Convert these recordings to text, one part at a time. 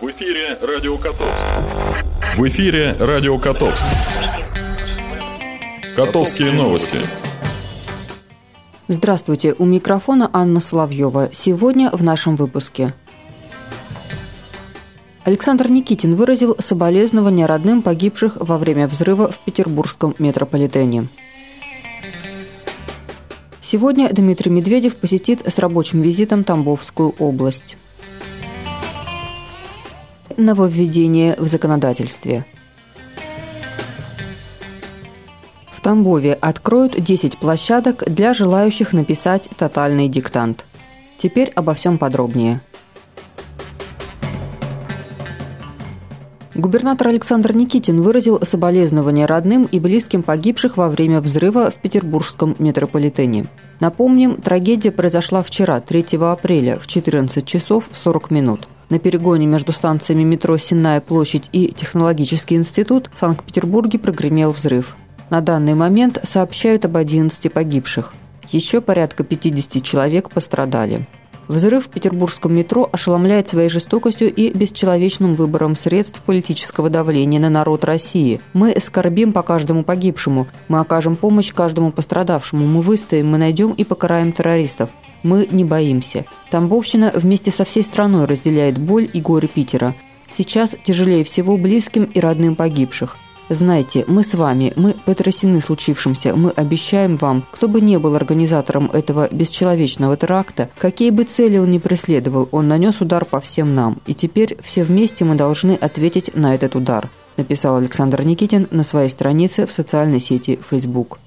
В эфире Радио Котовск. В эфире Радио Котовск. Котовские новости. Здравствуйте, у микрофона Анна Соловьева. Сегодня в нашем выпуске. Александр Никитин выразил соболезнования родным погибших во время взрыва в петербургском метрополитене. Сегодня Дмитрий Медведев посетит с рабочим визитом Тамбовскую область нововведение в законодательстве. В Тамбове откроют 10 площадок для желающих написать тотальный диктант. Теперь обо всем подробнее. Губернатор Александр Никитин выразил соболезнования родным и близким погибших во время взрыва в петербургском метрополитене. Напомним, трагедия произошла вчера, 3 апреля, в 14 часов 40 минут. На перегоне между станциями метро «Сенная площадь» и Технологический институт в Санкт-Петербурге прогремел взрыв. На данный момент сообщают об 11 погибших. Еще порядка 50 человек пострадали. Взрыв в петербургском метро ошеломляет своей жестокостью и бесчеловечным выбором средств политического давления на народ России. Мы скорбим по каждому погибшему, мы окажем помощь каждому пострадавшему, мы выстоим, мы найдем и покараем террористов. Мы не боимся. Тамбовщина вместе со всей страной разделяет боль и горе Питера. Сейчас тяжелее всего близким и родным погибших – Знайте, мы с вами, мы потрясены случившимся, мы обещаем вам, кто бы не был организатором этого бесчеловечного теракта, какие бы цели он ни преследовал, он нанес удар по всем нам, и теперь все вместе мы должны ответить на этот удар», написал Александр Никитин на своей странице в социальной сети Facebook.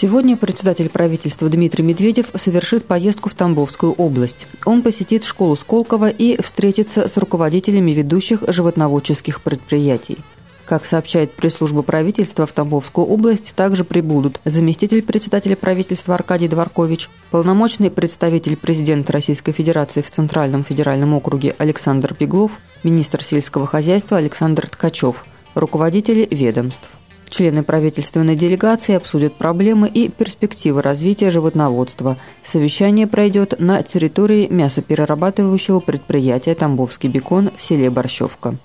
Сегодня председатель правительства Дмитрий Медведев совершит поездку в Тамбовскую область. Он посетит школу Сколково и встретится с руководителями ведущих животноводческих предприятий. Как сообщает пресс-служба правительства, в Тамбовскую область также прибудут заместитель председателя правительства Аркадий Дворкович, полномочный представитель президента Российской Федерации в Центральном федеральном округе Александр Пеглов, министр сельского хозяйства Александр Ткачев, руководители ведомств. Члены правительственной делегации обсудят проблемы и перспективы развития животноводства. Совещание пройдет на территории мясоперерабатывающего предприятия «Тамбовский бекон» в селе Борщевка.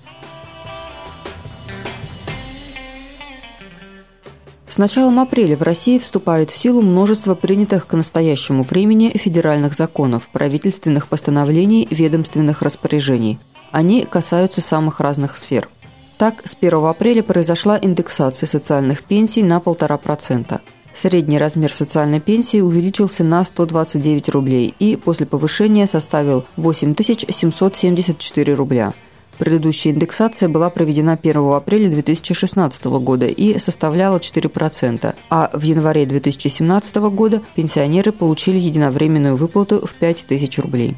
С началом апреля в России вступает в силу множество принятых к настоящему времени федеральных законов, правительственных постановлений, ведомственных распоряжений. Они касаются самых разных сфер – так, с 1 апреля произошла индексация социальных пенсий на 1,5%. Средний размер социальной пенсии увеличился на 129 рублей и после повышения составил 8774 рубля. Предыдущая индексация была проведена 1 апреля 2016 года и составляла 4%, а в январе 2017 года пенсионеры получили единовременную выплату в 5000 рублей.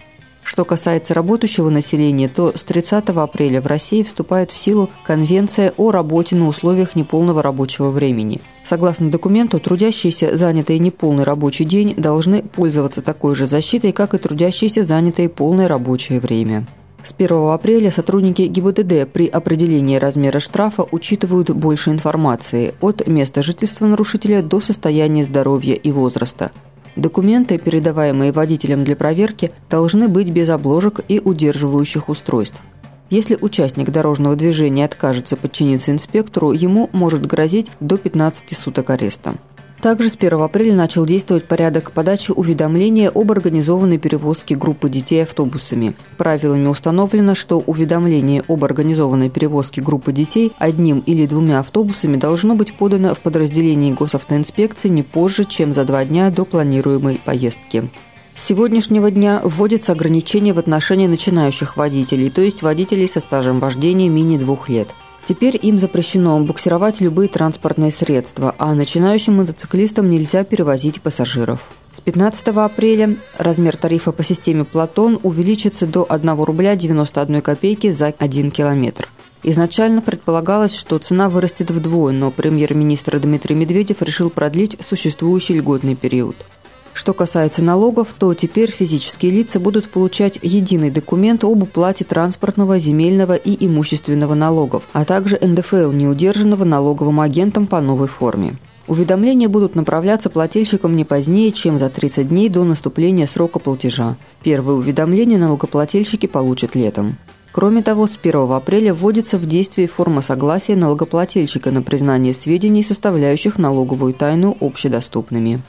Что касается работающего населения, то с 30 апреля в России вступает в силу Конвенция о работе на условиях неполного рабочего времени. Согласно документу, трудящиеся, занятые неполный рабочий день, должны пользоваться такой же защитой, как и трудящиеся, занятые полное рабочее время. С 1 апреля сотрудники ГИБДД при определении размера штрафа учитывают больше информации от места жительства нарушителя до состояния здоровья и возраста. Документы, передаваемые водителям для проверки, должны быть без обложек и удерживающих устройств. Если участник дорожного движения откажется подчиниться инспектору, ему может грозить до 15 суток ареста. Также с 1 апреля начал действовать порядок подачи уведомления об организованной перевозке группы детей автобусами. Правилами установлено, что уведомление об организованной перевозке группы детей одним или двумя автобусами должно быть подано в подразделении госавтоинспекции не позже, чем за два дня до планируемой поездки. С сегодняшнего дня вводятся ограничения в отношении начинающих водителей, то есть водителей со стажем вождения менее двух лет – Теперь им запрещено буксировать любые транспортные средства, а начинающим мотоциклистам нельзя перевозить пассажиров. С 15 апреля размер тарифа по системе «Платон» увеличится до 1 рубля 91 копейки за 1 километр. Изначально предполагалось, что цена вырастет вдвое, но премьер-министр Дмитрий Медведев решил продлить существующий льготный период. Что касается налогов, то теперь физические лица будут получать единый документ об уплате транспортного, земельного и имущественного налогов, а также НДФЛ, неудержанного налоговым агентом по новой форме. Уведомления будут направляться плательщикам не позднее, чем за 30 дней до наступления срока платежа. Первые уведомления налогоплательщики получат летом. Кроме того, с 1 апреля вводится в действие форма согласия налогоплательщика на признание сведений, составляющих налоговую тайну, общедоступными.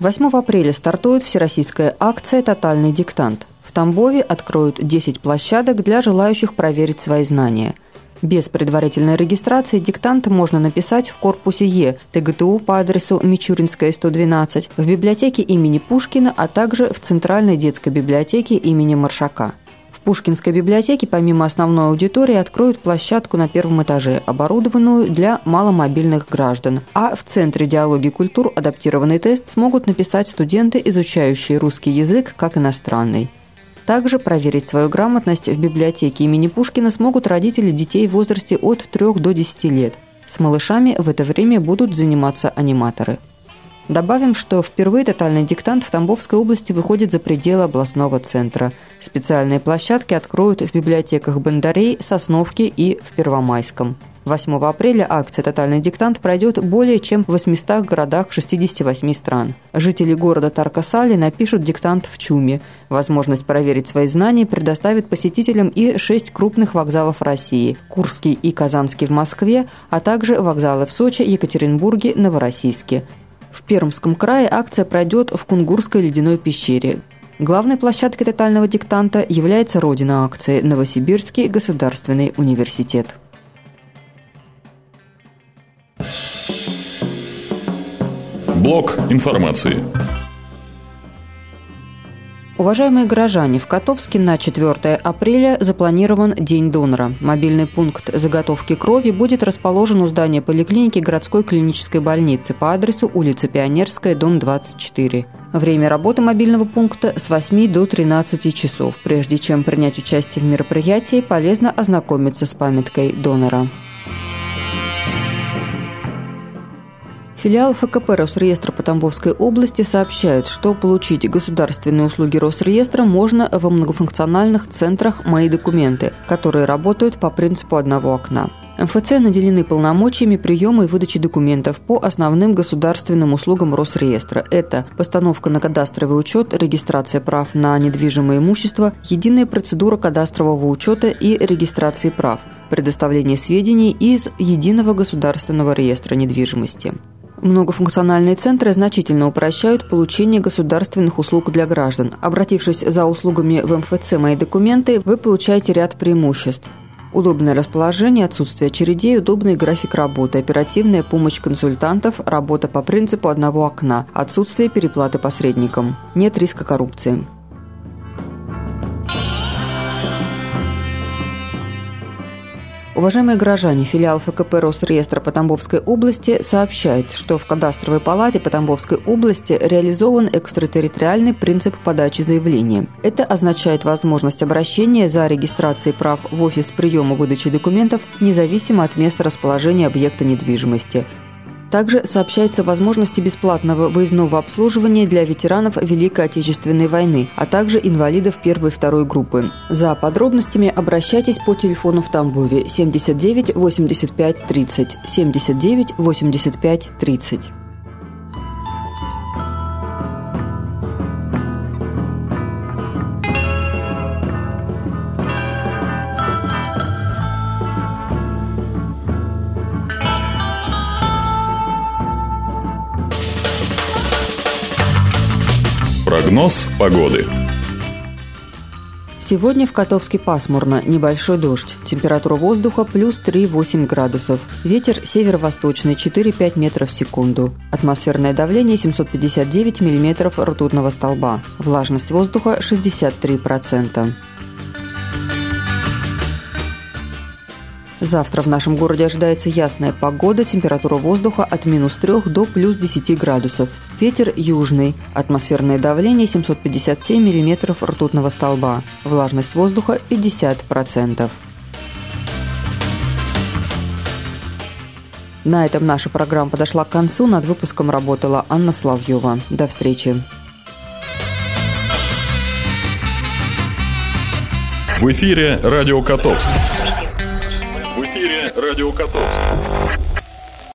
8 апреля стартует всероссийская акция «Тотальный диктант». В Тамбове откроют 10 площадок для желающих проверить свои знания. Без предварительной регистрации диктант можно написать в корпусе Е ТГТУ по адресу Мичуринская, 112, в библиотеке имени Пушкина, а также в Центральной детской библиотеке имени Маршака. Пушкинской библиотеке помимо основной аудитории откроют площадку на первом этаже, оборудованную для маломобильных граждан. А в Центре диалоги культур адаптированный тест смогут написать студенты, изучающие русский язык как иностранный. Также проверить свою грамотность в библиотеке имени Пушкина смогут родители детей в возрасте от 3 до 10 лет. С малышами в это время будут заниматься аниматоры. Добавим, что впервые тотальный диктант в Тамбовской области выходит за пределы областного центра. Специальные площадки откроют в библиотеках Бондарей, Сосновки и в Первомайском. 8 апреля акция «Тотальный диктант» пройдет более чем в 800 городах 68 стран. Жители города Таркасали напишут диктант в Чуме. Возможность проверить свои знания предоставит посетителям и шесть крупных вокзалов России – Курский и Казанский в Москве, а также вокзалы в Сочи, Екатеринбурге, Новороссийске. В Пермском крае акция пройдет в Кунгурской ледяной пещере. Главной площадкой тотального диктанта является родина акции – Новосибирский государственный университет. Блок информации. Уважаемые горожане, в Котовске на 4 апреля запланирован День донора. Мобильный пункт заготовки крови будет расположен у здания поликлиники городской клинической больницы по адресу улица Пионерская, дом 24. Время работы мобильного пункта с 8 до 13 часов. Прежде чем принять участие в мероприятии, полезно ознакомиться с памяткой донора. Филиал ФКП Росреестра по Тамбовской области сообщают, что получить государственные услуги Росреестра можно во многофункциональных центрах «Мои документы», которые работают по принципу одного окна. МФЦ наделены полномочиями приема и выдачи документов по основным государственным услугам Росреестра. Это постановка на кадастровый учет, регистрация прав на недвижимое имущество, единая процедура кадастрового учета и регистрации прав, предоставление сведений из Единого государственного реестра недвижимости. Многофункциональные центры значительно упрощают получение государственных услуг для граждан. Обратившись за услугами в МФЦ «Мои документы», вы получаете ряд преимуществ. Удобное расположение, отсутствие очередей, удобный график работы, оперативная помощь консультантов, работа по принципу одного окна, отсутствие переплаты посредникам. Нет риска коррупции. Уважаемые граждане, филиал ФКП Росреестра по Тамбовской области сообщает, что в кадастровой палате по Тамбовской области реализован экстратерриториальный принцип подачи заявления. Это означает возможность обращения за регистрацией прав в офис приема выдачи документов независимо от места расположения объекта недвижимости, также сообщается о возможности бесплатного выездного обслуживания для ветеранов Великой Отечественной войны, а также инвалидов первой и второй группы. За подробностями обращайтесь по телефону в Тамбове 79 85 30 79 85 30. Прогноз погоды. Сегодня в Котовске пасмурно, небольшой дождь. Температура воздуха плюс 3,8 градусов. Ветер северо-восточный 4-5 метров в секунду. Атмосферное давление 759 миллиметров ртутного столба. Влажность воздуха 63%. Завтра в нашем городе ожидается ясная погода, температура воздуха от минус 3 до плюс 10 градусов. Ветер южный, атмосферное давление 757 миллиметров ртутного столба, влажность воздуха 50%. На этом наша программа подошла к концу. Над выпуском работала Анна Славьева. До встречи. В эфире «Радио Котовск». Радио Котовск.